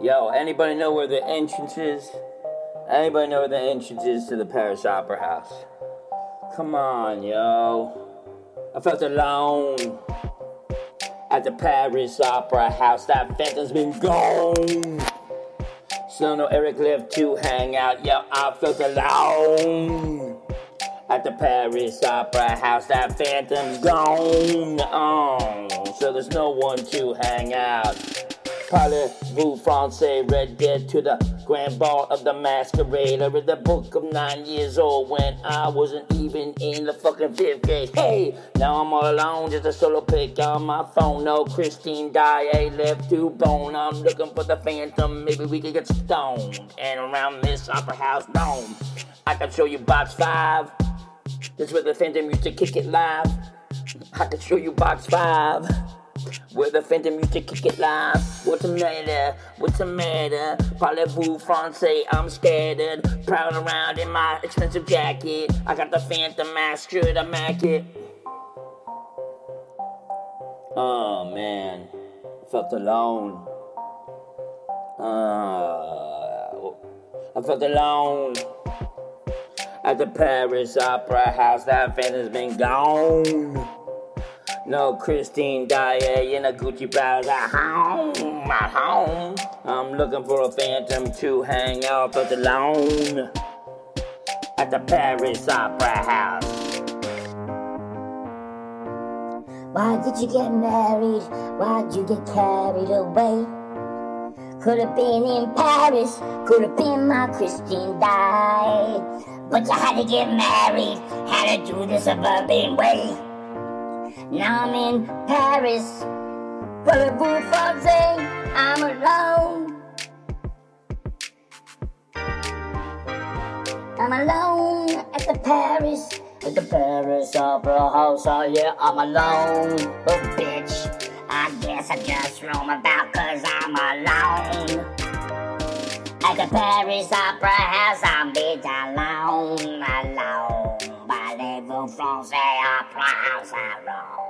Yo, anybody know where the entrance is? Anybody know where the entrance is to the Paris Opera House? Come on, yo. I felt alone at the Paris Opera House. That phantom's been gone. Still no Erik left to hang out. Yo, I felt alone at the Paris Opera House. That phantom's gone. Oh, so there's no one to hang out. Color vous Francais, red dead to the grand ball of the masquerade. I read the book of nine years old when I wasn't even in the fucking fifth grade. Hey, now I'm all alone, just a solo pick on my phone. No Christine Daae left to bone. I'm looking for the phantom, maybe we could get stoned. And around this opera house dome, I can show you Box 5. This is where the phantom used to kick it live. I can show you Box 5. With the phantom you to kick it live. What's the matter? What's the matter? Parlez-vous français? I'm scattered. Proud around in my expensive jacket. I got the phantom mask, should I mac it? Oh man, I felt alone. Uh, I felt alone. At the Paris Opera House, that fan has been gone. No Christine Daae in a Gucci blouse at home, at home. I'm looking for a phantom to hang out but alone at the Paris Opera House. Why did you get married? Why'd you get carried away? Could have been in Paris, could have been my Christine Daae. But you had to get married, had to do the suburban way. Now I'm in Paris. Parlez-vous français? I'm alone. I'm alone at the Paris, at the Paris Opera House. Oh yeah, I'm alone. Oh bitch, I guess I just roam about cause I'm alone. At the Paris Opera House, I'm bitch alone, Parlez-vous français, opera house, alone.